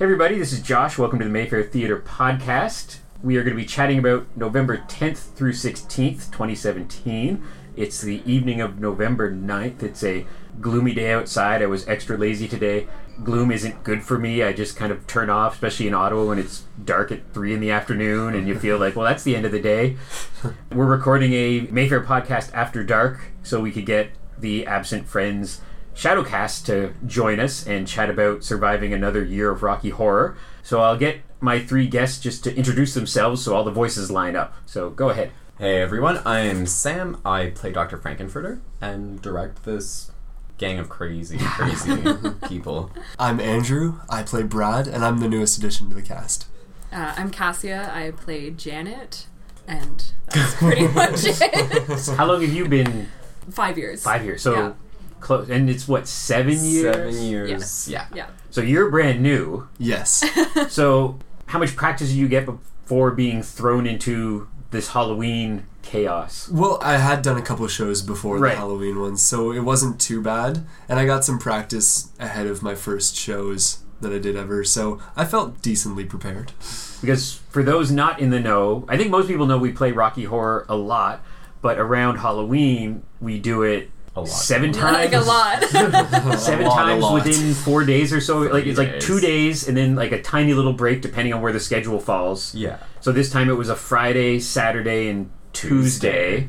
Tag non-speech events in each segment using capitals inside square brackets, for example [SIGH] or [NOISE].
Hey, everybody, this is Josh. Welcome to the Mayfair Theatre Podcast. We are going to be chatting about November 10th through 16th, 2017. It's the evening of November 9th. It's a gloomy day outside. I was extra lazy today. Gloom isn't good for me. I just kind of turn off, especially in Ottawa when it's dark at 3 in the afternoon and you feel like, well, that's the end of the day. [LAUGHS] We're recording a Mayfair podcast after dark so we could get the absent friends Shadowcast to join us and chat about surviving another year of Rocky Horror. So I'll get my three guests just to introduce themselves so all the voices line up. So go ahead. Hey everyone, I'm Sam. I play Dr. Frank-N-Furter and direct this gang of crazy, [LAUGHS] crazy people. I'm Andrew. I play Brad, and I'm the newest addition to the cast. Uh, I'm Cassia. I play Janet, and that's pretty [LAUGHS] much it. How long have you been? Five years. Five years. So Yeah. Close, and it's what seven years. Seven years. Yes. Yeah. Yeah. So you're brand new. Yes. [LAUGHS] So how much practice do you get before being thrown into this Halloween chaos? well, I had done a couple shows before Right. the Halloween ones, so it wasn't too bad, and I got some practice ahead of my first shows that I did ever, so I felt decently prepared. Because for those not in the know, I think most people know we play Rocky Horror a lot, but around Halloween we do it A lot. seven times. Like a lot. [LAUGHS] seven [LAUGHS] A lot, a times lot. within four days or so. Like it's like two days and then like a tiny little break depending on where the schedule falls. Yeah. So this time it was a Friday, Saturday, and Tuesday.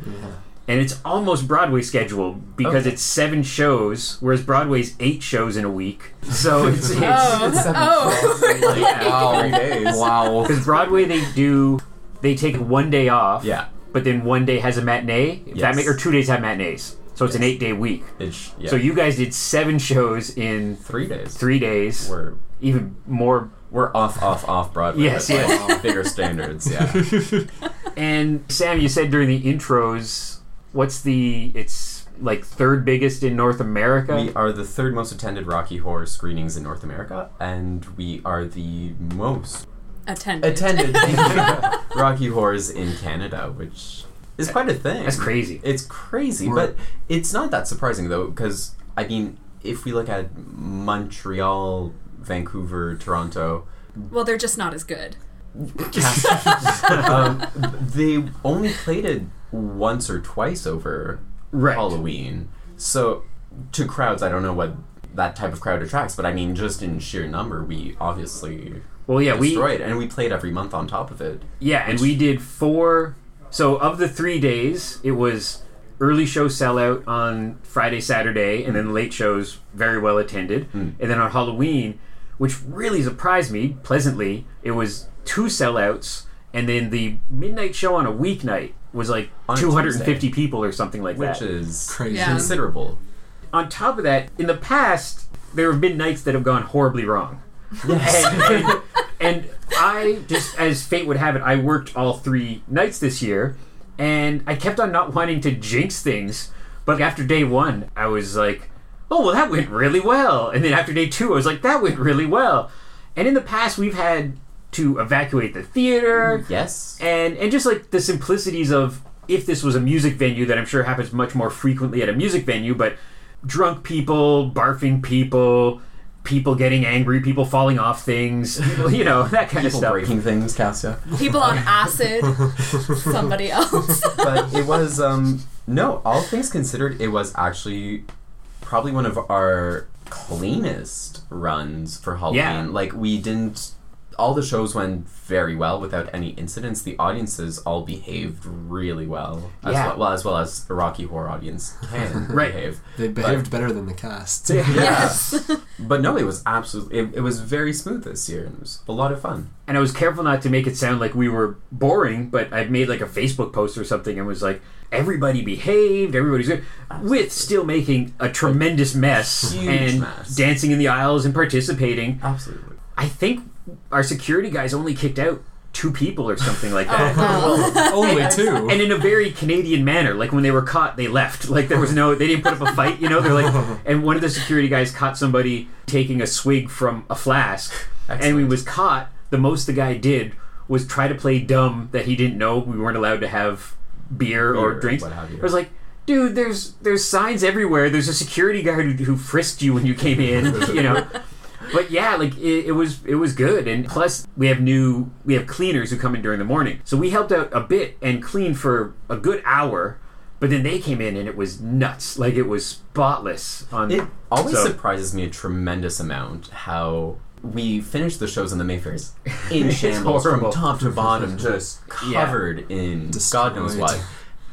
And it's almost Broadway schedule because Okay. it's seven shows, whereas Broadway's eight shows in a week. So [LAUGHS] it's, it's oh. oh. yeah. Wow. Three days. Wow. Because Broadway they do they take one day off. Yeah. But then one day has a matinee. If that make, or two days have matinees. So it's an eight day week. It's, yeah. So you guys did seven shows in three days. three days. We're even more. we're off, off, off Broadway. Yes, That's yes. like [LAUGHS] Bigger standards. Yeah. [LAUGHS] And Sam, you said during the intros, what's the? It's like third biggest in North America. We are the third most attended Rocky Horror screenings in North America, and we are the most Attended. attended [LAUGHS] Rocky Horrors in Canada, which is quite a thing. That's crazy. It's crazy, We're- but it's not that surprising though, because I mean, if we look at Montreal, Vancouver, Toronto, Well, they're just not as good. [LAUGHS] um, they only played it once or twice over Right. Halloween. So to crowds, I don't know what that type of crowd attracts, but I mean, just in sheer number, we obviously Well, yeah, we destroyed, and we played every month on top of it. yeah, and we did four. So of the three days, it was early show sellout on Friday, Saturday, and then late shows very well attended, Mm. and then on Halloween, which really surprised me pleasantly, it was two sellouts, and then the midnight show on a weeknight was like On a 250 people or something like that. Which is Crazy. Yeah. considerable. on top of that, in the past, there have been nights that have gone horribly wrong. And, and, and I, just as fate would have it, I worked all three nights this year, and I kept on not wanting to jinx things. But after day one, I was like, oh, well, that went really well. And then after day two, I was like, that went really well. And in the past, we've had to evacuate the theater mm, Yes. and and just like the simplicities of if this was a music venue that I'm sure happens much more frequently at a music venue, but drunk people, barfing people, people getting angry, people falling off things, people, you know, that kind of stuff. breaking things, Cassia. People on acid. [LAUGHS] Somebody else. but it was um no all things considered it was actually probably one of our cleanest runs for halloween Yeah. like we didn't all the shows went very well without any incidents the audiences all behaved really well as Yeah. well, well as well as a rocky horror audience can [LAUGHS] Right. behave They behaved better than the cast. [LAUGHS] Yes. [LAUGHS] but no it was absolutely it, it was very smooth this year and it was a lot of fun And I was careful not to make it sound like we were boring, but I made like a Facebook post or something and was like, everybody behaved, everybody's good, with still making a tremendous mess Huge and mess. dancing in the aisles and participating. absolutely I think our security guys only kicked out two people or something like that. Oh, [LAUGHS] Only two. and in a very Canadian manner. Like when they were caught, they left. Like there was no, they didn't put up a fight. You know, they're like, [LAUGHS] and one of the security guys caught somebody taking a swig from a flask, and when he was caught, the most the guy did was try to play dumb that he didn't know we weren't allowed to have beer, or drinks. what have you. I was like. Dude, there's there's signs everywhere. There's a security guard who, who frisked you when you came in. [LAUGHS] You know, but yeah, like it, it was it was good, and plus we have new we have cleaners who come in during the morning, so we helped out a bit and cleaned for a good hour. But then they came in and it was nuts, like it was spotless. On It always so- surprises me a tremendous amount how we finish the shows in the Mayfairs [LAUGHS] in shambles from top to bottom, just [LAUGHS] Yeah. covered in God knows what.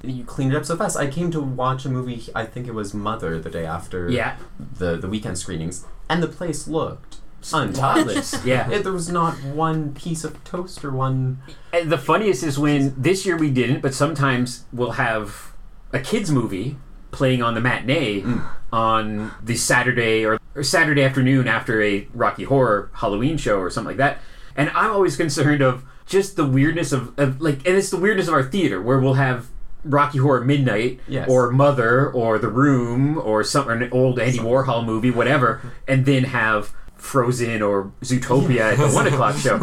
You cleaned it up so fast. I came to watch a movie. I think it was Mother the day after yeah, the the weekend screenings, and the place looked untouched. spotless. [LAUGHS] Yeah, It, there was not one piece of toast or one. And the funniest is when this year we didn't, but sometimes we'll have a kids movie playing on the matinee mm. on the Saturday or, or Saturday afternoon after a Rocky Horror Halloween show or something like that. And I'm always concerned of just the weirdness of, of like, and it's the weirdness of our theater where we'll have Rocky Horror Midnight Yes. or Mother or The Room or some or an old Andy Warhol movie, whatever, and then have Frozen or Zootopia at the one o'clock show.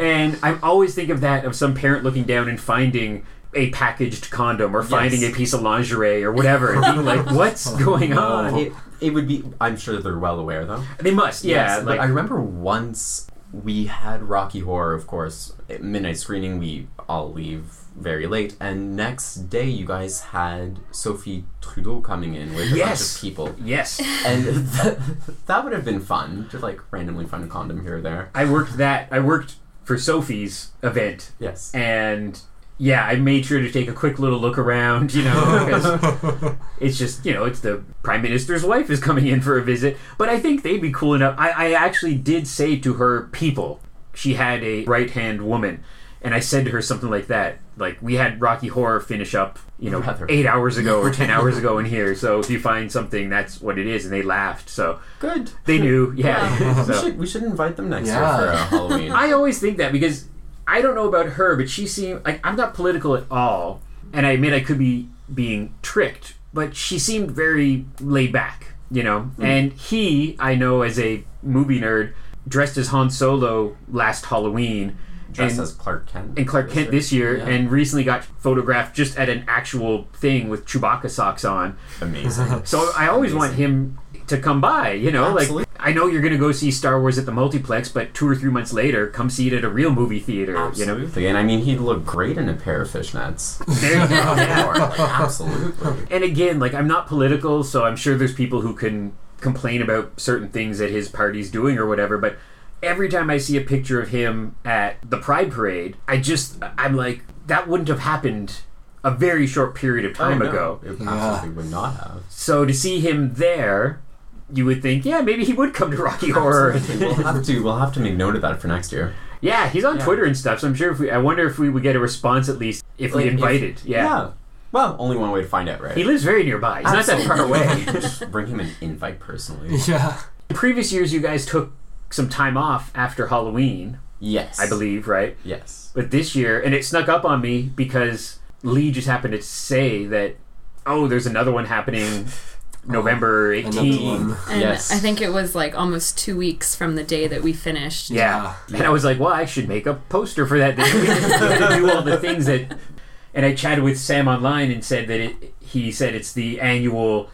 And I always think of that of some parent looking down and finding a packaged condom or finding Yes. a piece of lingerie or whatever and being like, [LAUGHS] "What's oh, going on?" It, it would be. I'm sure they're well aware though. They must, yeah. Yes, like, but I remember once we had Rocky Horror, of course, at midnight screening. We all leave very late, and next day you guys had Sophie Trudeau coming in with a Yes. bunch of people, yes, and th- [LAUGHS] that would have been fun to like randomly find a condom here or there. I worked that. I worked for Sophie's event, Yes, and yeah, I made sure to take a quick little look around, you know, because [LAUGHS] it's just you know it's the prime minister's wife is coming in for a visit. But I think they'd be cool enough. I, I actually did say to her people, she had a right hand woman, and I said to her something like that, like we had Rocky Horror finish up, you know, Rather. eight hours ago or ten [LAUGHS] hours ago in here. So if you find something, that's what it is, and they laughed. So good. they knew, [LAUGHS] yeah. we so. should we should invite them next Yeah. year for uh, Halloween. I always think that because I don't know about her, but she seemed like I'm not political at all, and I admit I could be being tricked, but she seemed very laid back, you know. And he, I know as a movie nerd, dressed as Han Solo last Halloween. Dressed and, as Clark Kent. and Clark Kent this year, Yeah. and recently got photographed just at an actual thing with Chewbacca socks on. Amazing. [LAUGHS] So I always want him to come by, you know, Absolutely. like I know you're going to go see Star Wars at the multiplex, but two or three months later, come see it at a real movie theater, you know. And I mean he'd look great in a pair of fishnets. There you go. [LAUGHS] Absolutely. And again, like I'm not political, so I'm sure there's people who can complain about certain things that his party's doing or whatever, but every time I see a picture of him at the Pride Parade, I just I'm like that wouldn't have happened a very short period of oh, time Oh, no, ago. It Yeah. absolutely would not have. So to see him there, you would think, yeah, maybe he would come to Rocky Horror. We'll have to we'll have to make note of that for next year. yeah, he's on Yeah. Twitter and stuff, so I'm sure if we I wonder if we would get a response at least if we Like, if- invited. yeah. Well, only one way to find out, right? He lives very nearby. He's not that far away. [LAUGHS] Just bring him an invite personally. [LAUGHS] Yeah. In previous years, you guys took some time off after Halloween, Yes. I believe, right? Yes. But this year, and it snuck up on me because Lee just happened to say that, oh, there's another one happening [LAUGHS] oh, November 18th. And Yes. I think it was like almost two weeks from the day that we finished. Yeah. Yeah. And I was like, well, I should make a poster for that. Day. [LAUGHS] We gotta do all the things that. And I chatted with Sam online and said that it. He said it's the annual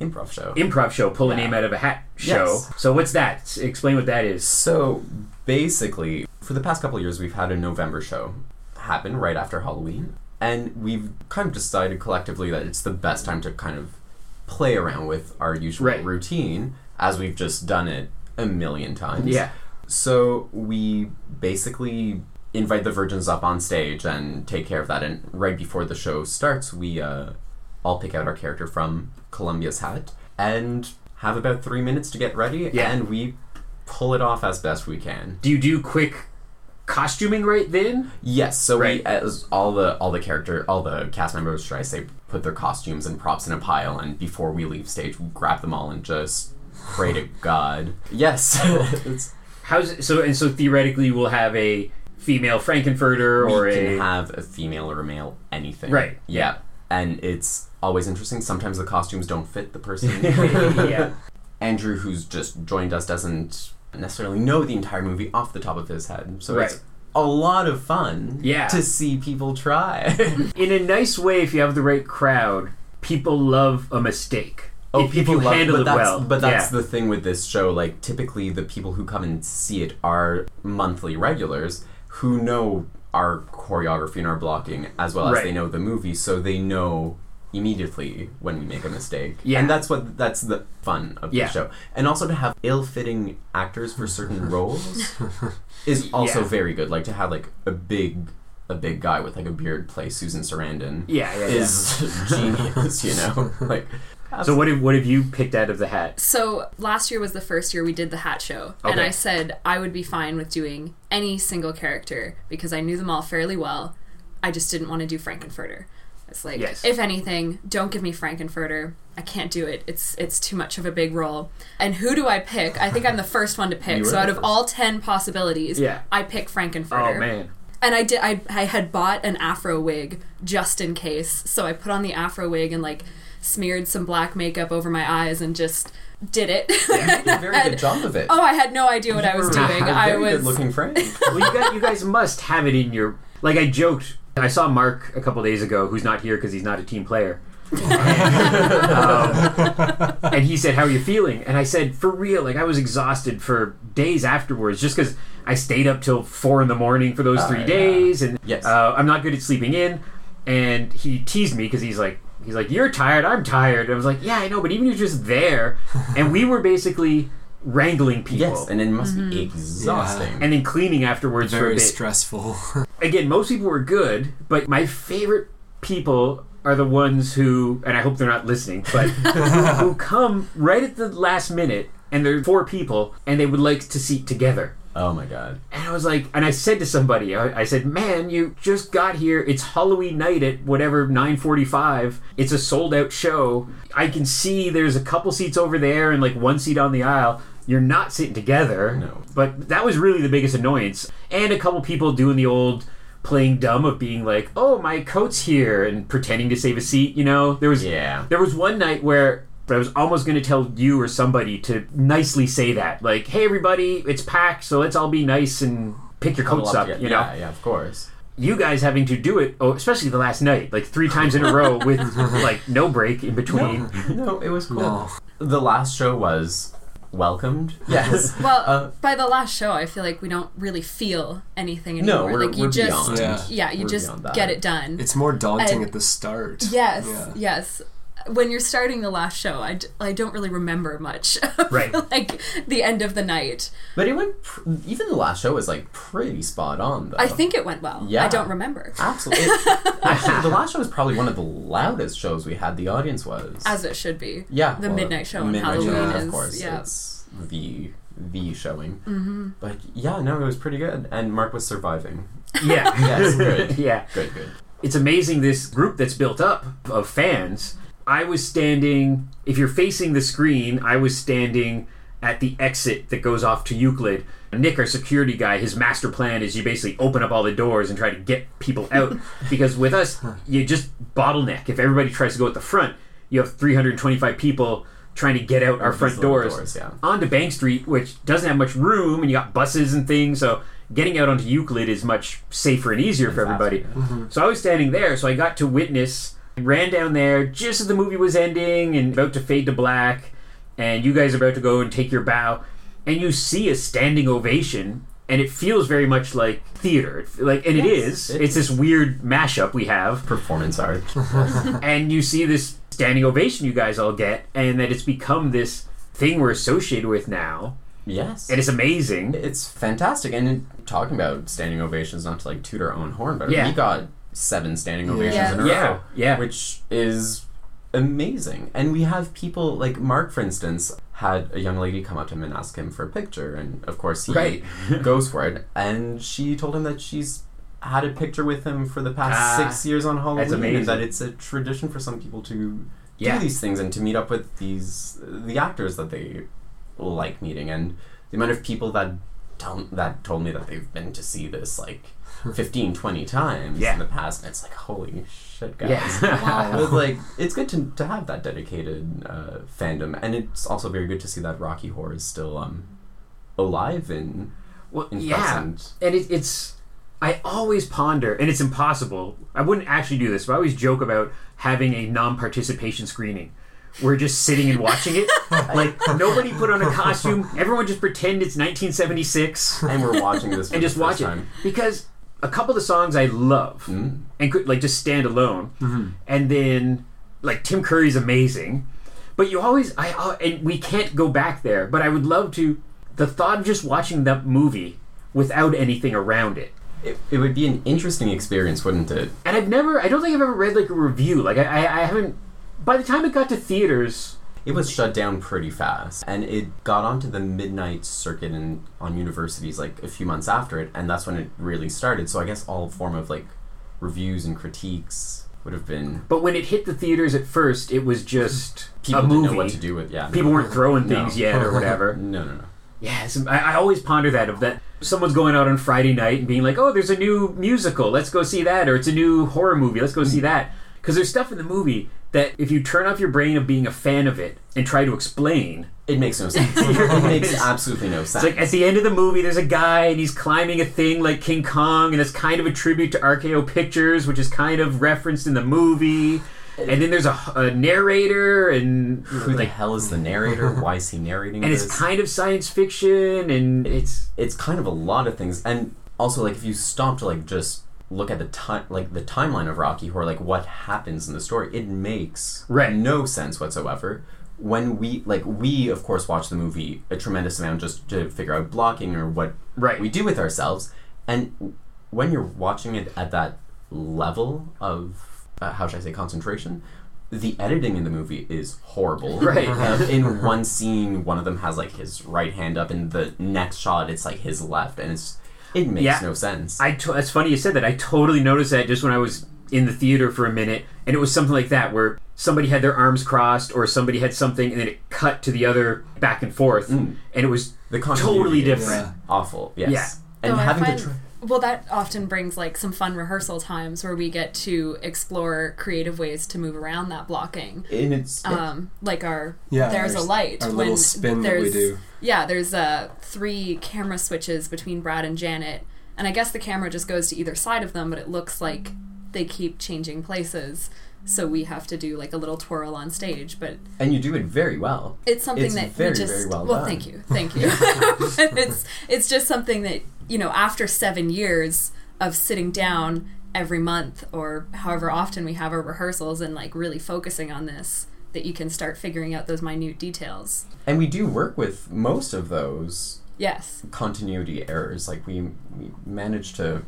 Improv show. improv show, pull a name out of a hat show. Yes. So what's that? S- Explain what that is. So basically, for the past couple of years, we've had a November show happen right after Halloween, and we've kind of decided collectively that it's the best time to kind of play around with our usual Right. routine, as we've just done it a million times. Yeah. So we basically invite the virgins up on stage and take care of that. And right before the show starts, we uh, all pick out our character from Columbia's hat and have about three minutes to get ready. Yeah. And we pull it off as best we can. Do you do quick costuming right then? Yes. So Right. we, as all the all the character, all the cast members, should I say, put their costumes and props in a pile, and before we leave stage, we grab them all and just pray to [LAUGHS] God. Yes. [LAUGHS] it's, How's it, so? And so theoretically, we'll have a female Frank-N-Furter or we a can have a female or a male anything Right. yeah and it's always interesting sometimes the costumes don't fit the person [LAUGHS] yeah. [LAUGHS] andrew who's just joined us doesn't necessarily know the entire movie off the top of his head so Right. it's a lot of fun Yeah. to see people try [LAUGHS] In a nice way, if you have the right crowd, people love a mistake. Oh, if, if you love- handle but it that's, well. But that's yeah. the thing with this show. Like, typically, the people who come and see it are monthly regulars who know our choreography and our blocking as well as they know the movie, so they know immediately when we make a mistake. Yeah. And that's what that's the fun of Yeah. the show. And also to have ill-fitting actors for certain [LAUGHS] roles [LAUGHS] is also Yeah. very good. Like to have like a big a big guy with like a beard play Susan Sarandon yeah, yeah, yeah. is [LAUGHS] genius, you know? Like So what have what have you picked out of the hat? So last year was the first year we did the hat show, and I said I would be fine with doing any single character because I knew them all fairly well. I just didn't want to do Frank-N-Furter. It's like, Yes. if anything, don't give me Frank-N-Furter. I can't do it. It's it's too much of a big role. And who do I pick? I think I'm the first one to pick. So out of all ten possibilities, Yeah. I pick Frank-N-Furter. Oh man. And I did. I, I had bought an afro wig just in case. So I put on the afro wig and like smeared some black makeup over my eyes and just did it. you did a [LAUGHS] very good job of it. oh, I had no idea what I was doing. a I was. good-looking Frank. well, you guys, you guys must have it in your. Like I joked, I saw Mark a couple days ago, who's not here because he's not a team player. um, and he said, "How are you feeling?" And I said, "For real, like I was exhausted for days afterwards, just because I stayed up till four in the morning for those Ah, three yeah. days, and Yes. uh, I'm not good at sleeping in." And he teased me because he's like, he's like, "You're tired, I'm tired." And I was like, "Yeah, I know, but even you're just there," and we were basically wrangling people. yes, and it must be mm-hmm. exhausting. and then cleaning afterwards for a Very bit stressful. [LAUGHS] again, most people were good, but my favorite people are the ones who, and I hope they're not listening, but [LAUGHS] who, who come right at the last minute, and they're four people, and they would like to seat together. Oh my god. And I was like, and I said to somebody, I, I said, "Man, you just got here. It's Halloween night at whatever 9:45. It's a sold out show. I can see there's a couple seats over there and like one seat on the aisle. You're not sitting together. No. But that was really the biggest annoyance. And a couple people doing the old playing dumb of being like, "Oh, my coat's here," and pretending to save a seat. You know, there was Yeah. there was one night where I was almost going to tell you or somebody to nicely say that, like, "Hey, everybody, it's packed, so let's all be nice and pick your coats up." yeah, You know, yeah, yeah, of course. you guys having to do it, oh, especially the last night, like three times in a row [LAUGHS] with like no break in between. No, it was cool. No. The last show was welcomed. [LAUGHS] Yes. well, Uh, by the last show, I feel like we don't really feel anything no, anymore. we're, like you we're just, beyond. Yeah. yeah, you We're just get it done. It's more daunting And- at the start. Yes, Yeah. yes. When you're starting the last show, I, d- I don't really remember much. [LAUGHS] Right. like the end of the night. But it went. Pr- even the last show was like pretty spot on. Though I think it went well. Yeah. I don't remember. absolutely. It- [LAUGHS] actually, the last show was probably one of the loudest shows we had. The audience was. As it should be. yeah, the well, midnight show on midnight Halloween show, is- of course. yeah. It's the the showing. Mm-hmm. But yeah, no, it was pretty good, and Mark was surviving. Yeah, [LAUGHS] Yes, good. yeah. Good, good. It's amazing this group that's built up of fans. I was standing. If you're facing the screen, I was standing at the exit that goes off to Euclid. Nick, our security guy, his master plan is you basically open up all the doors and try to get people out. [LAUGHS] because with us, you just bottleneck. If everybody tries to go at the front, you have 325 people trying to get out our front doors, doors, yeah. onto Bank Street, which doesn't have much room, and you got buses and things. So getting out onto Euclid is much safer and easier for faster, everybody. So I was standing there, so I got to witness. Ran down there just as the movie was ending and about to fade to black, and you guys are about to go and take your bow, and you see a standing ovation, and it feels very much like theater. Like, and it Yes, is. it It's this weird mashup we have Performance art. [LAUGHS] [LAUGHS] and you see this standing ovation you guys all get, and that it's become this thing we're associated with now, yes. and it's amazing. It's fantastic. And talking about standing ovations, not to like toot our own horn, but Yeah. we got seven standing ovations Yeah. in a Yeah, row, yeah. yeah. which is amazing. And we have people like Mark, for instance, had a young lady come up to him and ask him for a picture, and of course he Right. [LAUGHS] goes for it. And she told him that she's had a picture with him for the past Ah, six years on Halloween, amazing. and that it's a tradition for some people to Yeah. do these things and to meet up with these the actors that they like meeting and the amount of people that don't that told me that they've been to see this like [LAUGHS] 15 20 times Yeah. in the past and it's like holy shit guys Yeah. [LAUGHS] but like it's good to, to have that dedicated uh, fandom and it's also very good to see that rocky horror is still um alive and well, in yeah, present and it, it's. I always ponder, and it's impossible. I wouldn't actually do this, but I always joke about having a non-participation screening, we're just sitting and watching it. [LAUGHS] like nobody put on a costume. Everyone just pretend it's 1976 and we're watching this and just watch it time. because a couple of the songs I love Mm. and could like just stand alone, Mm-hmm. and then like Tim Curry's amazing, but you always I uh, and we can't go back there. But I would love to. The thought of just watching that movie without anything around it. It, it would be an interesting experience, wouldn't it? And I've never, I don't think I've ever read like a review. Like I, I, I haven't. By the time it got to theaters, It was shut down pretty fast, and it got onto the midnight circuit in, on universities like a few months after it, and that's when it really started. So I guess all form of like reviews and critiques would have been but when it hit the theaters at first, it was just [LAUGHS] people a didn't movie. know what to do with. Yeah, People weren't throwing No. things yet or whatever. [LAUGHS] No, no, no. Yes, I, I always ponder that of that someone's going out on Friday night and being like, "Oh, there's a new musical, let's go see that," or "It's a new horror movie, let's go see mm. that." Because there's stuff in the movie that if you turn off your brain of being a fan of it and try to explain, It makes no sense. [LAUGHS] [LAUGHS] it makes absolutely no sense. it's like at the end of the movie, there's a guy and he's climbing a thing like King Kong, and it's kind of a tribute to RKO Pictures, which is kind of referenced in the movie. And then there's a, a narrator, and Who the like, hell is the narrator? Why is he narrating [LAUGHS] and this? it's kind of science fiction, and it's it's kind of a lot of things and also like if you stop to like just look at the time like the timeline of rocky horror like what happens in the story it makes Right. no sense whatsoever when we like we of course watch the movie a tremendous amount just to figure out blocking or what Right. we do with ourselves and when you're watching it at that level of uh, how should i say concentration the editing in the movie is horrible. [LAUGHS] Right. Um, in one scene, one of them has like his right hand up, and the next shot, it's like his left, and it's it makes Yeah. no sense. I to- it's funny you said that. I totally noticed that just when I was in the theater for a minute, and it was something like that where somebody had their arms crossed or somebody had something, and then it cut to the other back and forth, Mm. and it was the continuity totally different. Yeah. Awful. Yes. Yeah. And Though having find- to. Try- well, that often brings like some fun rehearsal times where we get to explore creative ways to move around that blocking. and it's Um, like our Yeah, there's our- a light our when little spin that we there's do. yeah there's uh three camera switches between Brad and Janet, and I guess the camera just goes to either side of them, but it looks like they keep changing places. So we have to do like a little twirl on stage, but and you do it very well. it's something It's that very, we just very well done. thank you thank you [LAUGHS] [LAUGHS] it's it's just something that you know after seven years of sitting down every month or however often we have our rehearsals and like really focusing on this that you can start figuring out those minute details And we do work with most of those yes continuity errors. Like we, we manage to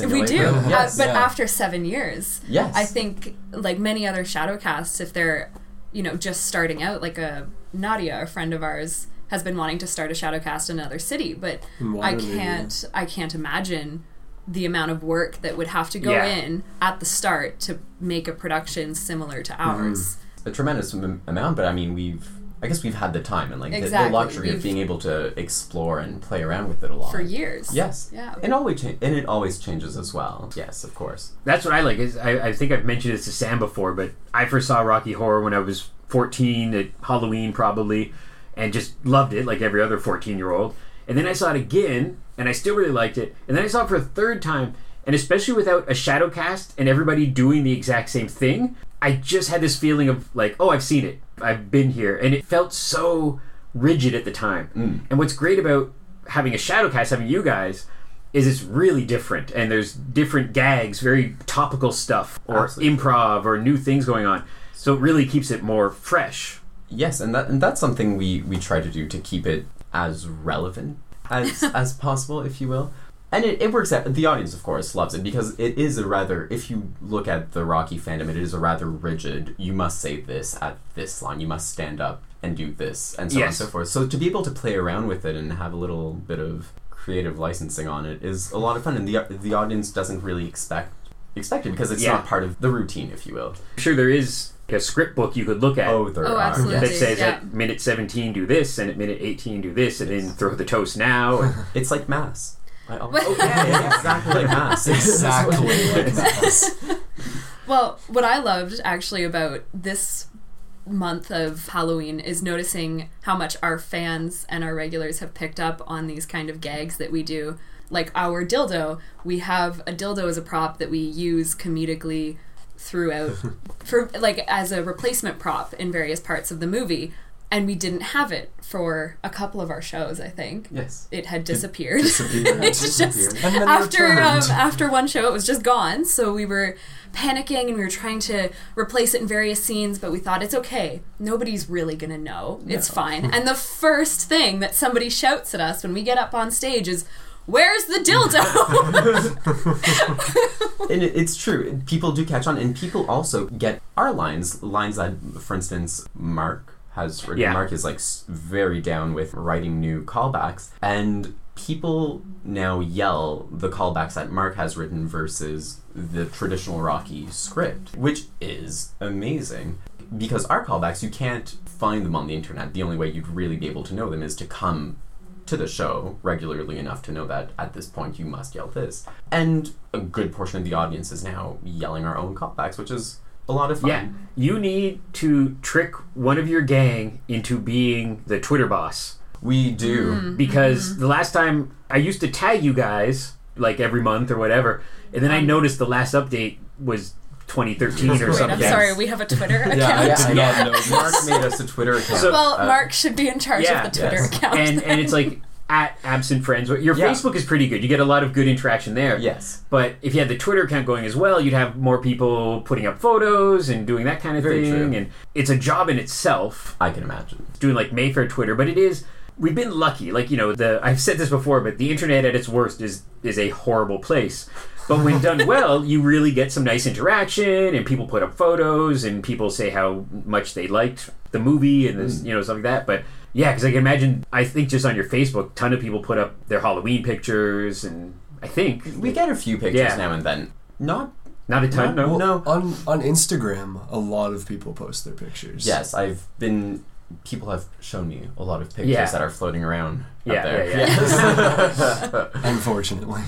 we do them. Uh, Yes. but Yeah. after seven years yes. I think like many other shadow casts, if they're you know just starting out, like a Nadia, a friend of ours, has been wanting to start a shadow cast in another city, but In I can't I can't imagine the amount of work that would have to go Yeah. in at the start to make a production similar to ours. a tremendous am- amount, but I mean, we've I guess we've had the time and like the- the, luxury of We've- being able to explore and play around with it a lot For years. Yes. Yeah. And always cha- and it always changes as well. Yes, of course. that's what I like. Is I, I think I've mentioned this to Sam before, but I first saw Rocky Horror when I was 14 at Halloween probably, and just loved it like every other 14 year old. And then I saw it again, and I still really liked it. And then I saw it for a third time, and especially without a shadow cast and everybody doing the exact same thing, I just had this feeling of like, oh, I've seen it, I've been here, and it felt so rigid at the time. Mm. And what's great about having a shadow cast, having you guys, is it's really different, and there's different gags, very topical stuff, or Absolutely. improv, or new things going on. So it really keeps it more fresh. Yes, and that and that's something we we try to do to keep it as relevant as [LAUGHS] as possible, if you will. And it, it works out. The audience, of course, loves it because it is a rather. If you look at the Rocky fandom, it is a rather rigid. You must say this at this line. You must stand up and do this, and so on and so forth. So to be able to play around with it and have a little bit of creative licensing on it is a lot of fun, and the the audience doesn't really expect expect it because it's Yeah. not part of the routine, if you will. Sure there is a script book you could look at. Oh, there Oh, are. absolutely. that says yeah. at minute 17 do this and at minute 18 do this and then throw the toast now [LAUGHS] It's like mass. Oh, [LAUGHS] yeah, yeah, exactly like. Ah, [LAUGHS] exactly like. Well, what I loved actually about this month of Halloween is noticing how much our fans and our regulars have picked up on these kind of gags that we do. Like our dildo, we have a dildo as a prop that we use comedically throughout [LAUGHS] for like as a replacement prop in various parts of the movie and we didn't have it for a couple of our shows i think Yes. it had disappeared Disappeared. it's [LAUGHS] just Disappeared. Then after um, after one show it was just gone so we were panicking and we were trying to replace it in various scenes but we thought it's okay nobody's really gonna know it's fine [LAUGHS] and the first thing that somebody shouts at us when we get up on stage is where's the dildo [LAUGHS] and it, it's true. People do catch on, and people also get our lines. Lines that, for instance, Mark has written. Yeah. Mark is like very down with writing new callbacks, and people now yell the callbacks that Mark has written versus the traditional Rocky script, which is amazing. Because our callbacks, you can't find them on the internet. The only way you'd really be able to know them is to come to the show regularly enough to know that at this point you must yell this. And a good portion of the audience is now yelling our own callbacks, which is a lot of fun. Yeah, you need to trick one of your gang into being the Twitter boss. We do. Mm-hmm. because mm-hmm. the last time I used to tag you guys like every month or whatever, and then I um, noticed the last update was 2013 or Wait, something. I'm sorry, we have a Twitter [LAUGHS] account. Yeah, I Yeah, did I not know. know. Mark made us a Twitter account. So- Well, Uh, Mark should be in charge Yeah, of the Twitter yes. account. and and it's like [LAUGHS] at absent friends. Your Yeah. Facebook is pretty good. You get a lot of good interaction there. Yes. But if you had the Twitter account going as well, you'd have more people putting up photos and doing that kind of Very thing. true. And it's a job in itself. I can imagine. doing like Mayfair Twitter, but it is we've been lucky. Like you know, the I've said this before, but the internet at its worst is is a horrible place. But when done [LAUGHS] well, you really get some nice interaction, and people put up photos, and people say how much they liked the movie, and this, mm. you know stuff like that. But yeah, because I can imagine. I think just on your Facebook, ton of people put up their Halloween pictures, and I think We get a few pictures Yeah. now and then. Not not a ton. Not- No, no. On on Instagram, a lot of people post their pictures. Yes, I've been. People have shown me a lot of pictures Yeah. that are floating around Yeah, out there. yeah, yeah. [LAUGHS] Unfortunately.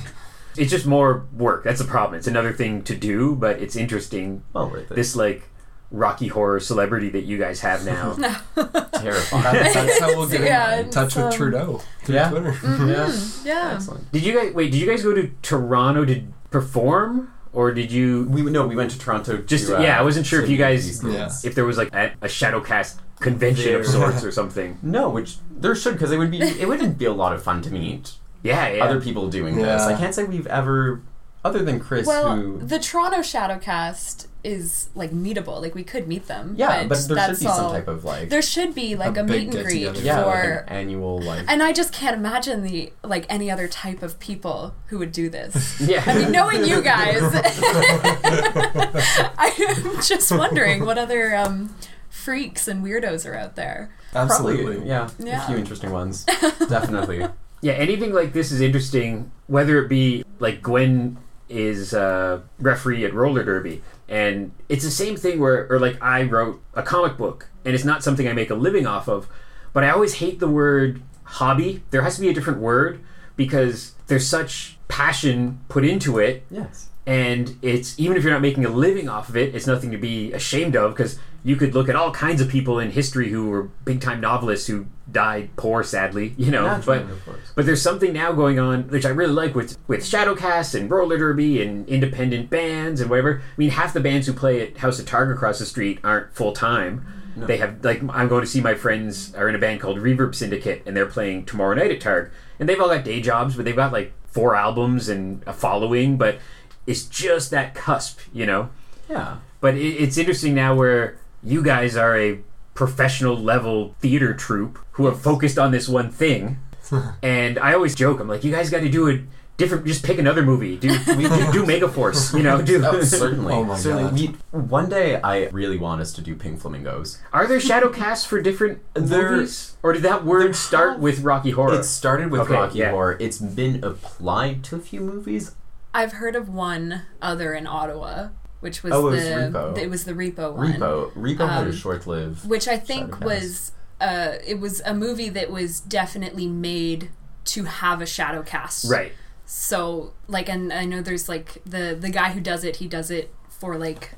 it's just more work. That's the problem. It's another thing to do, but it's interesting. well worth it. This like Rocky Horror celebrity that you guys have now. [LAUGHS] terrifying. [LAUGHS] That, that's how we'll get Yeah, in touch with um, Trudeau through Yeah. Twitter. [LAUGHS] yeah. yeah. Excellent. Did you guys wait? Did you guys go to Toronto to perform, or did you We no, we went to Toronto. just? to, uh, yeah, I wasn't sure if you guys Yeah. if there was like a, a Shadowcast convention of sorts or something. No, which there should because it would be it would be a lot of fun to meet Yeah, yeah. other people doing this. I can't say we've ever, other than Chris, Well, who the Toronto Shadowcast is like meetable. Like we could meet them. yeah, but there that's should be some all- type of like There should be like A a, meet and greet get-together. yeah, for. like an annual like and I just can't imagine the like any other type of people who would do this. [LAUGHS] yeah. I mean, knowing you guys, [LAUGHS] [LAUGHS] I'm just wondering what other um, freaks and weirdos are out there. Absolutely. probably yeah, Yeah. a few interesting ones definitely. Yeah, anything like this is interesting, whether it be like Gwen is uh, referee at roller derby, and it's the same thing where, or like I wrote a comic book, and it's not something I make a living off of, but I always hate the word hobby. There has to be a different word because there's such passion put into it Yes. And it's even if you're not making a living off of it it's nothing to be ashamed of because you could look at all kinds of people in history who were big time novelists who died poor sadly [LAUGHS] you know Naturally, but but there's something now going on which I really like with with Shadowcast and roller derby and independent bands and whatever. I mean half the bands who play at House of Targ across the street aren't full time No. they have like I'm going to see my friends are in a band called Reverb Syndicate and they're playing tomorrow night at Targ. And they've all got day jobs but they've got like four albums and a following but it's just that cusp you know Yeah. but it, it's interesting now where you guys are a professional level theater troupe who have focused on this one thing [LAUGHS] and I always joke I'm like you guys got to do a different just pick another movie do we do, do [LAUGHS] Megaforce you know [LAUGHS] oh, do Oh, certainly. Oh my certainly. God. We, one day, I really want us to do Pink Flamingos. Are there shadow casts for different There- movies, or did that word start with Rocky Horror? It started with Okay, Rocky yeah. Horror. It's been applied to a few movies. I've heard of one other in Ottawa, which was Oh, it the Repo. it was the Repo one, Repo. Repo had a Um, short-lived. which I think was uh, it was a movie that was definitely made to have a shadow cast. right. So like, and I know there's like the the guy who does it. He does it for like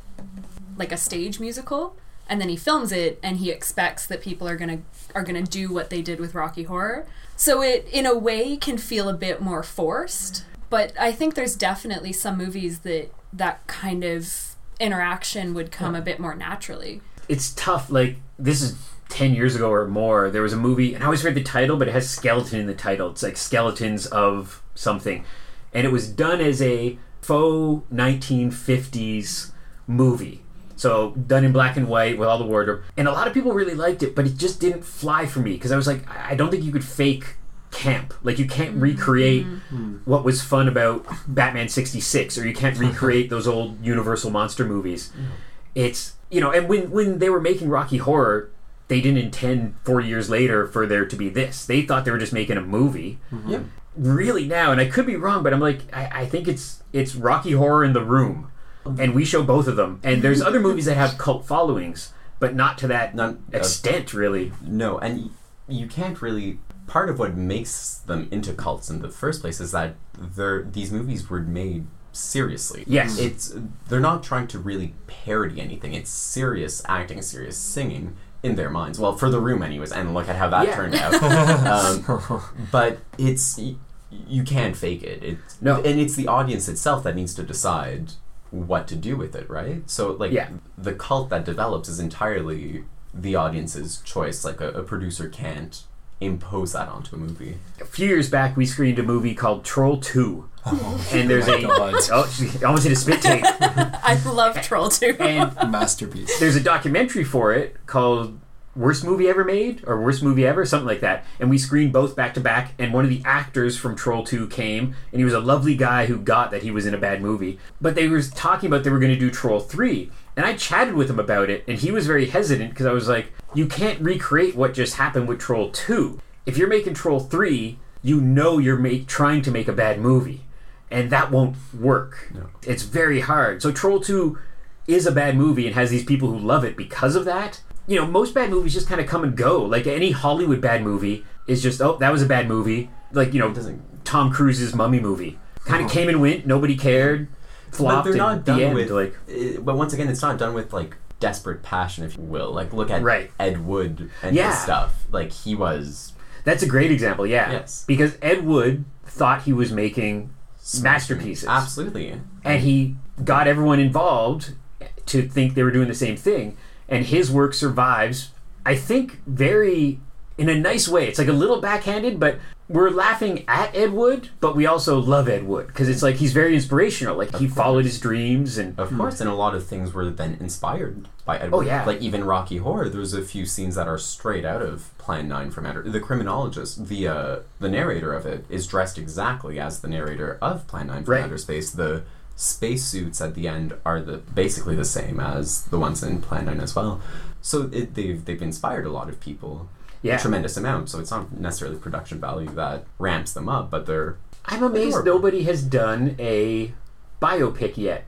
like a stage musical, and then he films it, and he expects that people are gonna are gonna do what they did with Rocky Horror. So it in a way can feel a bit more forced. But I think there's definitely some movies that that kind of interaction would come a bit more naturally. it's tough. Like this is ten years ago or more. There was a movie, and I always read the title, but it has skeleton in the title. It's like skeletons of something, and it was done as a faux 1950s movie. So done in black and white with all the wardrobe, and a lot of people really liked it, but it just didn't fly for me because I was like, I I don't think you could fake camp. Like you can't mm-hmm. recreate mm-hmm. Hmm. what was fun about Batman 66 or you can't [LAUGHS] recreate those old Universal monster movies. It's, you know, and when when they were making Rocky Horror, they didn't intend 4 years later for there to be this. They thought they were just making a movie. Mm-hmm. Yeah. Really now, and I could be wrong, but I'm like I, I think it's it's Rocky Horror in the Room. Um, and we show both of them. And there's other movies that have cult followings, but not to that Not, uh, extent really. No, and you can't really. Part of what makes them into cults in the first place is that they're these movies were made seriously. Yes. it's they're not trying to really parody anything. It's serious acting, serious singing in their minds. Well, for the room, anyways. And look at how that Yeah. turned [LAUGHS] out. um, but it's y- you can't fake it. It's No. and it's the audience itself that needs to decide what to do with it, right? So like Yeah. the cult that develops is entirely the audience's choice. Like a, a producer can't impose that onto a movie. A few years back, we screened a movie called Troll 2. and there's [LAUGHS] a. [LAUGHS] Oh, she almost hit a spit take. [LAUGHS] I love Troll 2. And Masterpiece. there's a documentary for it called Worst Movie Ever Made or Worst Movie Ever, something like that. And we screened both back to back. And one of the actors from Troll 2 came, and he was a lovely guy who got that he was in a bad movie. But they were talking about they were going to do Troll 3. And I chatted with him about it, and he was very hesitant because I was like, you can't recreate what just happened with Troll 2. If you're making Troll 3, you know you're make, trying to make a bad movie. And that won't work. No. It's very hard. So Troll 2 is a bad movie and has these people who love it because of that. You know, most bad movies just kind of come and go. Like any Hollywood bad movie is just, oh, that was a bad movie. Like, you know, Tom Cruise's Mummy movie. Kind of oh. came and went, nobody cared, But they're not the done end. with. like, uh, but once again, it's not done with like desperate passion, if you will. Like look at Right. Ed Wood and Yeah. his stuff. Like he was that's a great example, yeah. Yes. Because Ed Wood thought he was making masterpieces. absolutely. and he got everyone involved to think they were doing the same thing and his work survives i think very in a nice way it's like a little backhanded but we're laughing at ed wood but we also love ed wood because it's like he's very inspirational like he followed his dreams and Of course, and a lot of things were then inspired by Ed Wood. Oh, yeah. Like even Rocky Horror, there's a few scenes that are straight out of Plan Nine from Outer. The criminologist, the uh, the narrator of it, is dressed exactly as the narrator of Plan Nine from Right. Outer Space. The spacesuits at the end are the basically the same as the ones in Plan Nine as well. So it, they've they've inspired a lot of people. Yeah A tremendous amount. So it's not necessarily production value that ramps them up, but they're i'm amazed Adorable. nobody has done a biopic yet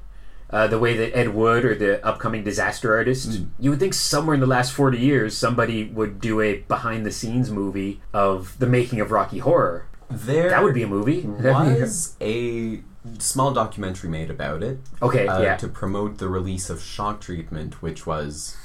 uh, the way that Ed Wood or the upcoming disaster artist, Mm. you would think somewhere in the last 40 years somebody would do a behind the scenes movie of the making of Rocky Horror. there. That would be a movie. [LAUGHS] Was a small documentary made about it okay, uh, yeah. to promote the release of Shock Treatment, which was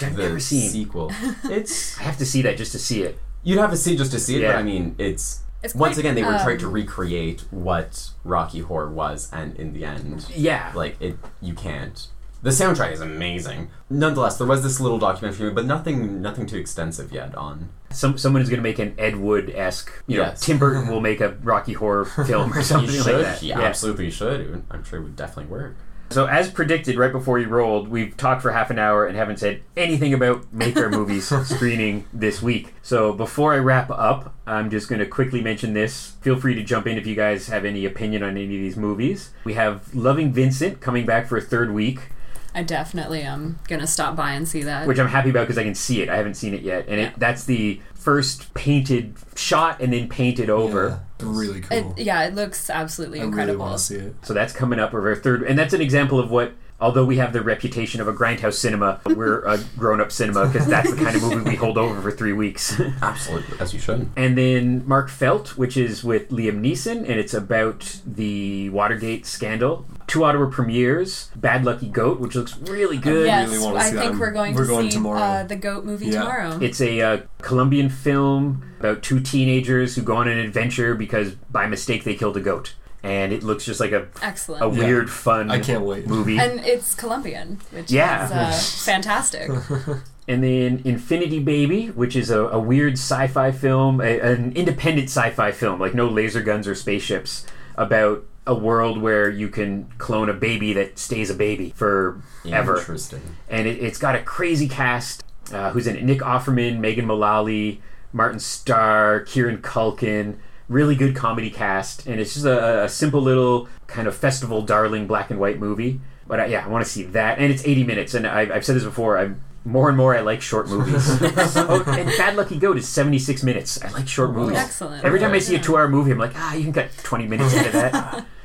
Which I've the never seen. sequel. [LAUGHS] It's I have to see that just to see it. you'd have to see just to see it, Yeah. but I mean, it's, It's once again they were um, trying to recreate what Rocky Horror was, and in the end, Yeah. like it, you can't. The soundtrack is amazing. Nonetheless, there was this little documentary, but nothing, nothing too extensive yet on. Some someone is going to make an Ed Wood esque. You Yes. know, Tim Burton [LAUGHS] will make a Rocky Horror film or something he should. like that. He absolutely should. It would- I'm sure it would definitely work. So as predicted, right before you rolled, we've talked for half an hour and haven't said anything about Mayfair [LAUGHS] movies screening this week. So before I wrap up, I'm just going to quickly mention this. Feel free to jump in if you guys have any opinion on any of these movies. We have Loving Vincent coming back for a third week, I definitely am gonna stop by and see that. which I'm happy about because I can see it. I haven't seen it yet, and Yeah. it, that's the first painted shot and then painted over. Yeah, really It- cool. yeah, it looks absolutely I really incredible. want to see it. So that's coming up over our third, and that's an example of what. Although we have the reputation of a grindhouse cinema, [LAUGHS] we're a grown-up cinema because that's the kind of movie we hold over for three weeks. [LAUGHS] Absolutely, as you should. and then Mark Felt, which is with Liam Neeson, and it's about the Watergate scandal. Two Ottawa premieres: Bad Lucky Goat, which looks really good. yes, really wanna I see that. think I'm- we're going we're to going see tomorrow. Uh, the Goat movie Yeah. tomorrow. It's a uh, Colombian film about two teenagers who go on an adventure because by mistake they killed a goat. and it looks just like a Excellent. a Yeah. weird, fun I can't wait. movie. and it's Colombian, which Yeah. is uh, fantastic. [LAUGHS] And then Infinity Baby, which is a, a weird sci-fi film, a, an independent sci-fi film, like no laser guns or spaceships, about a world where you can clone a baby that stays a baby for ever. Interesting. And it, it's got a crazy cast. Uh, who's in it? Nick Offerman, Megan Mullally, Martin Starr, Kieran Culkin. Really good comedy cast, and it's just a, a simple little kind of festival darling black and white movie. But uh, yeah, I want to see that, and it's 80 minutes. And I, I've said this before. I'm more and more I like short movies. [LAUGHS] oh, and Bad Lucky Goat is 76 minutes. I like short movies. Excellent. Every time I see a two-hour movie, I'm like, ah, you can cut 20 minutes into that. [LAUGHS]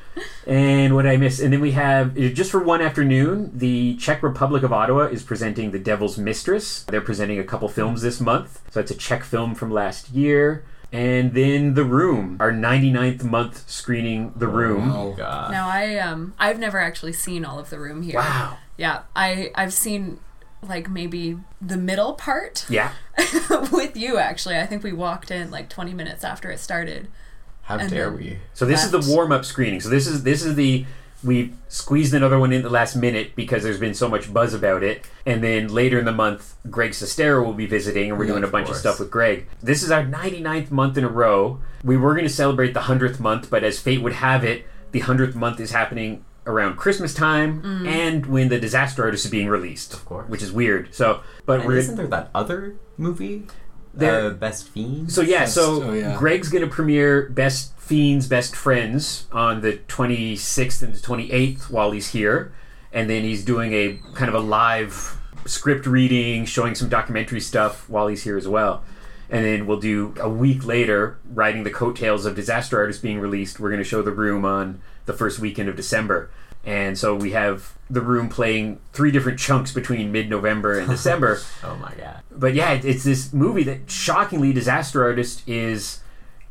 and what I miss, and then we have just for one afternoon, the Czech Republic of Ottawa is presenting The Devil's Mistress. They're presenting a couple films this month, so it's a Czech film from last year. And then The Room, our 99th month screening The Room. Oh God. Now I um I've never actually seen all of the room here. Wow. Yeah, I I've seen like maybe the middle part Yeah. [LAUGHS] with you actually. I think we walked in like 20 minutes after it started. How And dare we? So this is the warm-up screening. So this is this is the we squeezed another one in the last minute because there's been so much buzz about it. And then later in the month, Greg Sestero will be visiting, and we're doing a bunch of stuff with Greg. This is our 99th month in a row. We were going to celebrate the 100th month, but as fate would have it, the 100th month is happening around Christmas time mm. and when the Disaster Artist is being released. Of course. Which is weird. So, but And we're isn't there that other movie? There- uh, Best Fiends? So yeah, so Oh, yeah. Greg's gonna premiere Best Fiends, Best Friends on the 26th and the 28th while he's here, and then he's doing a kind of a live script reading, showing some documentary stuff while he's here as well. And then we'll do a week later, riding the coattails of Disaster Artist being released. We're going to show the room on the first weekend of December. And so we have the room playing three different chunks between mid November and [LAUGHS] December Oh my god. but yeah, it's this movie that shockingly, Disaster Artist is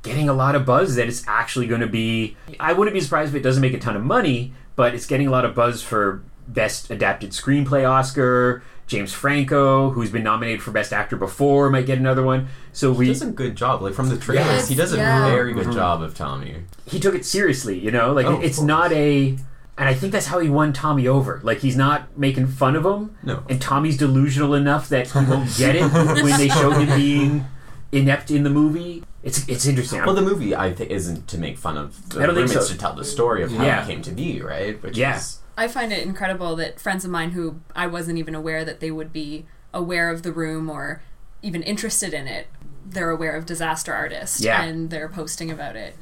getting a lot of buzz. That it's actually going to be. I wouldn't be surprised if it doesn't make a ton of money, but it's getting a lot of buzz for Best Adapted Screenplay Oscar. James Franco, who's been nominated for Best Actor before, might get another one. So He we does a good job. Like from the trailers, Yes, he does a very good Mhm. job of Tommy. he took it seriously, you know? Like Oh, it's not a and I think that's how he won Tommy over. Like he's not making fun of him. No. And Tommy's delusional enough that he won't get it [LAUGHS] when they show him being inept in the movie. It's it's interesting. Well, the movie I think isn't to make fun of the I don't think room, it's so. to tell the story of how Yeah. it came to be, right? Which Yeah. is I find it incredible that friends of mine who I wasn't even aware that they would be aware of the room or even interested in it, they're aware of Disaster Artist Yeah. and they're posting about it.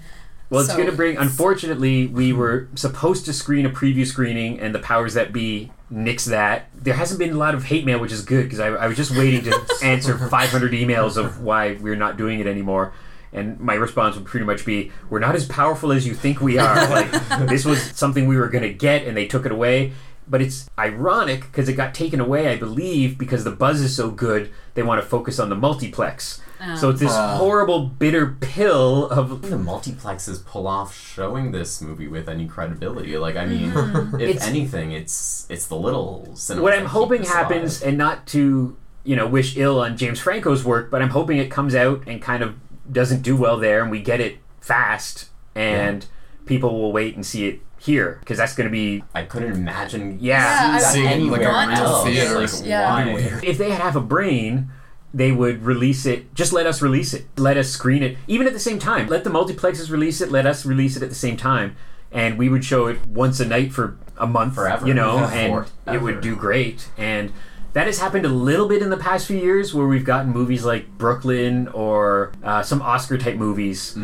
Well, it's So going to bring. Unfortunately, we were supposed to screen a preview screening, and the powers that be nix that. There hasn't been a lot of hate mail, which is good because I, I was just waiting to [LAUGHS] answer 500 emails of why we're not doing it anymore. And my response would pretty much be, "We're not as powerful as you think we are. [LAUGHS] Like this was something we were going to get, and they took it away." But it's ironic because it got taken away, I believe, because the buzz is so good. They want to focus on the multiplex. So it's this Ah. horrible, bitter pill of the multiplexes pull off showing this movie with any credibility. Like, I mean, if It's- anything, it's it's the little what I'm hoping happens, alive. and not to you know wish ill on James Franco's work, but I'm hoping it comes out and kind of doesn't do well there, and we get it fast, and people will wait and see it here because that's going to be I couldn't imagine Yeah. I seeing that Seeing, like, a real else. theater. Like, Yeah. why? if they had half a brain. They would release it. Just let us release it. Let us screen it, even at the same time. Let the multiplexes release it. Let us release it at the same time, and we would show it once a night for a month, Forever. You know, [LAUGHS] Yeah. and it would do great. And that has happened a little bit in the past few years, where we've gotten movies like Brooklyn or uh, some Oscar type movies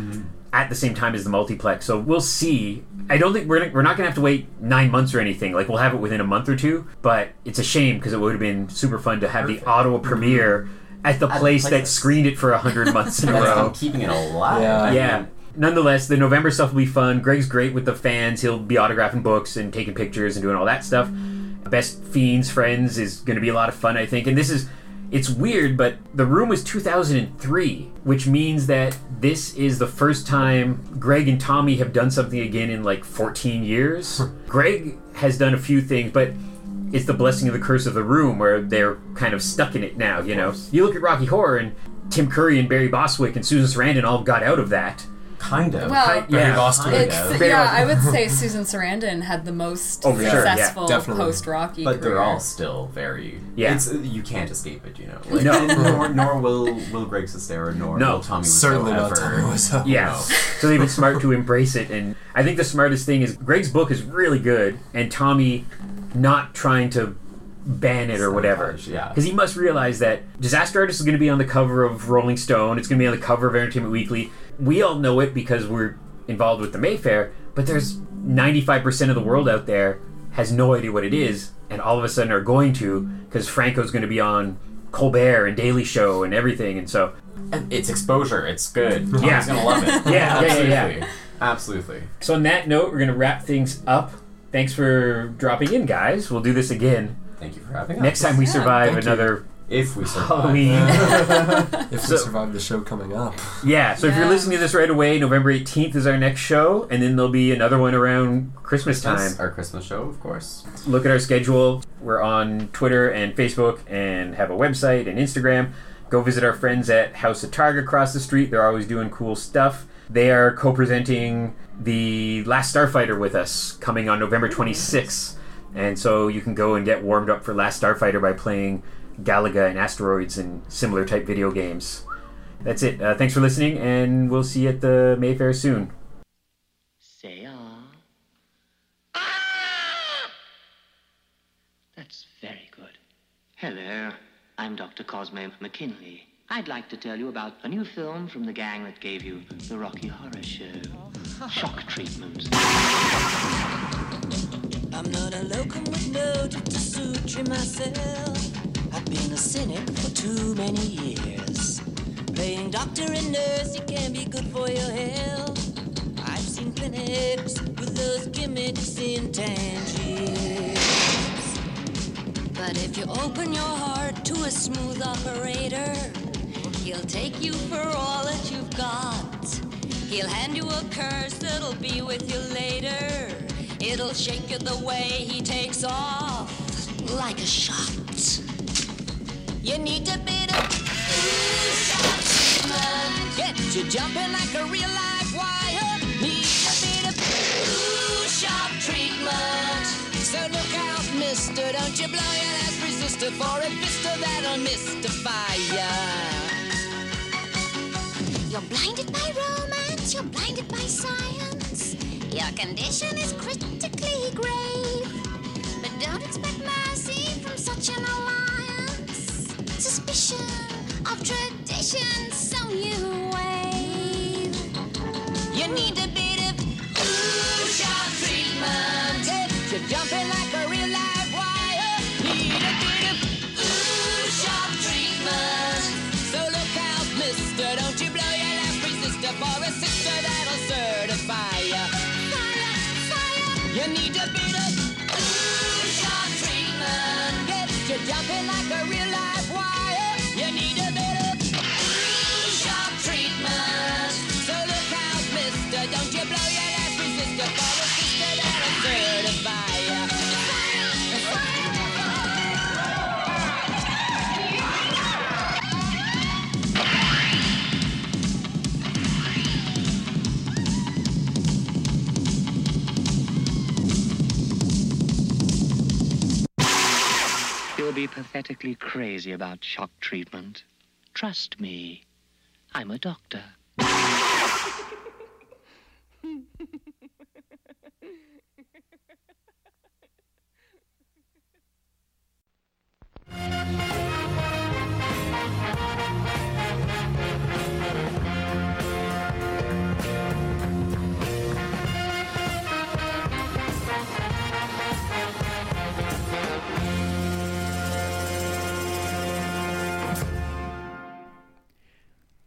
at the same time as the multiplex. So we'll see. I don't think we're gonna, we're not gonna have to wait nine months or anything. Like we'll have it within a month or two. But it's a shame because it would have been super fun to have Perfect. the Ottawa premiere at the At the place that screened it for a hundred months in a [LAUGHS] That's row. them keeping it alive. Yeah. I Yeah. mean, Nonetheless, the November stuff will be fun. Greg's great with the fans. He'll be autographing books and taking pictures and doing all that stuff. Best Fiends Friends is going to be a lot of fun, I think. And this is, it's weird, but the room was 2003, which means that this is the first time Greg and Tommy have done something again in like 14 years. Greg has done a few things, but it's the blessing of the curse of the room where they're kind of stuck in it now, you know. You look at Rocky Horror and Tim Curry and Barry Bostwick and Susan Sarandon all got out of that. Kind of. Well, Kind- yeah, lost kind It's, of. Yeah, I would say [LAUGHS] Susan Sarandon had the most Oh, for sure, yeah, successful definitely. post Rocky. But they're all still very. Yeah. It's, you can't escape it, you know. Like, No. [LAUGHS] and nor, nor will will Greg Sestero, nor No. will Tommy Wiseau Certainly not. Tommy Wiseau. Yeah. No. so they've been smart to embrace it, and I think the smartest thing is Greg's book is really good, and Tommy not trying to ban it or whatever. Sabotage, yeah. Because he must realize that Disaster Artist is going to be on the cover of Rolling Stone. It's going to be on the cover of Entertainment Weekly. We all know it because we're involved with the Mayfair, but there's 95% of the world out there has no idea what it is, and all of a sudden are going to because Franco's going to be on Colbert and Daily Show and everything, and so it's exposure. It's good. Tommy's [LAUGHS] Yeah. gonna love it. [LAUGHS] Yeah, yeah, yeah, yeah. Absolutely. Absolutely. So on that note, we're going to wrap things up. Thanks for dropping in, guys. We'll do this again Thank you for having us. next time we Yeah, survive thank you. Another if we survive. Oh, Halloween. [LAUGHS] If So- we survive the show coming up. yeah. So if you're listening to this right away, November 18th is our next show, and then there'll be another one around Christmas time. Christmas, our Christmas show, of course. Look at our schedule. We're on Twitter and Facebook, and have a website and Instagram. Go visit our friends at House of Targ across the street. They're always doing cool stuff. They are co-presenting the Last Starfighter with us, coming on November 26th. And so you can go and get warmed up for Last Starfighter by playing Galaga and Asteroids and similar type video games. That's it. Uh, thanks for listening, and we'll see you at the Mayfair soon. Say ah. Ah! That's very good. Hello, I'm Dr. Cosmo McKinley. I'd like to tell you about a new film from the gang that gave you the Rocky Horror Show. Shock Treatment. I'm not a locum with no to suture myself. Been a cynic for too many years. Playing doctor and nurse, it can be good for your health. I've seen clinics with those gimmicks in Tangiers. But if you open your heart to a smooth operator, he'll take you for all that you've got. He'll hand you a curse that'll be with you later. It'll shake you the way he takes off, like a shot. You need a bit of. Get you jumping like a real live wire. Need a bit of ooh, shock treatment. So look out, mister, don't you blow your last resistor for a vista that'll mystify ya. You're blinded by romance, you're blinded by science. Your condition is critically grave. But don't expect mercy from such an alliance. Suspicion of tradition, so you wave. You need a bit of ooh, shock treatment. Get you jumping like a real live wire. Need a bit of ooh, shock treatment. So look out, mister, don't you blow your last resistor for a sister that'll certify ya. Fire, fire. You need a bit of ooh, shock treatment. Get you jumping like a real be pathetically crazy about shock treatment. Trust me, I'm a doctor. [LAUGHS]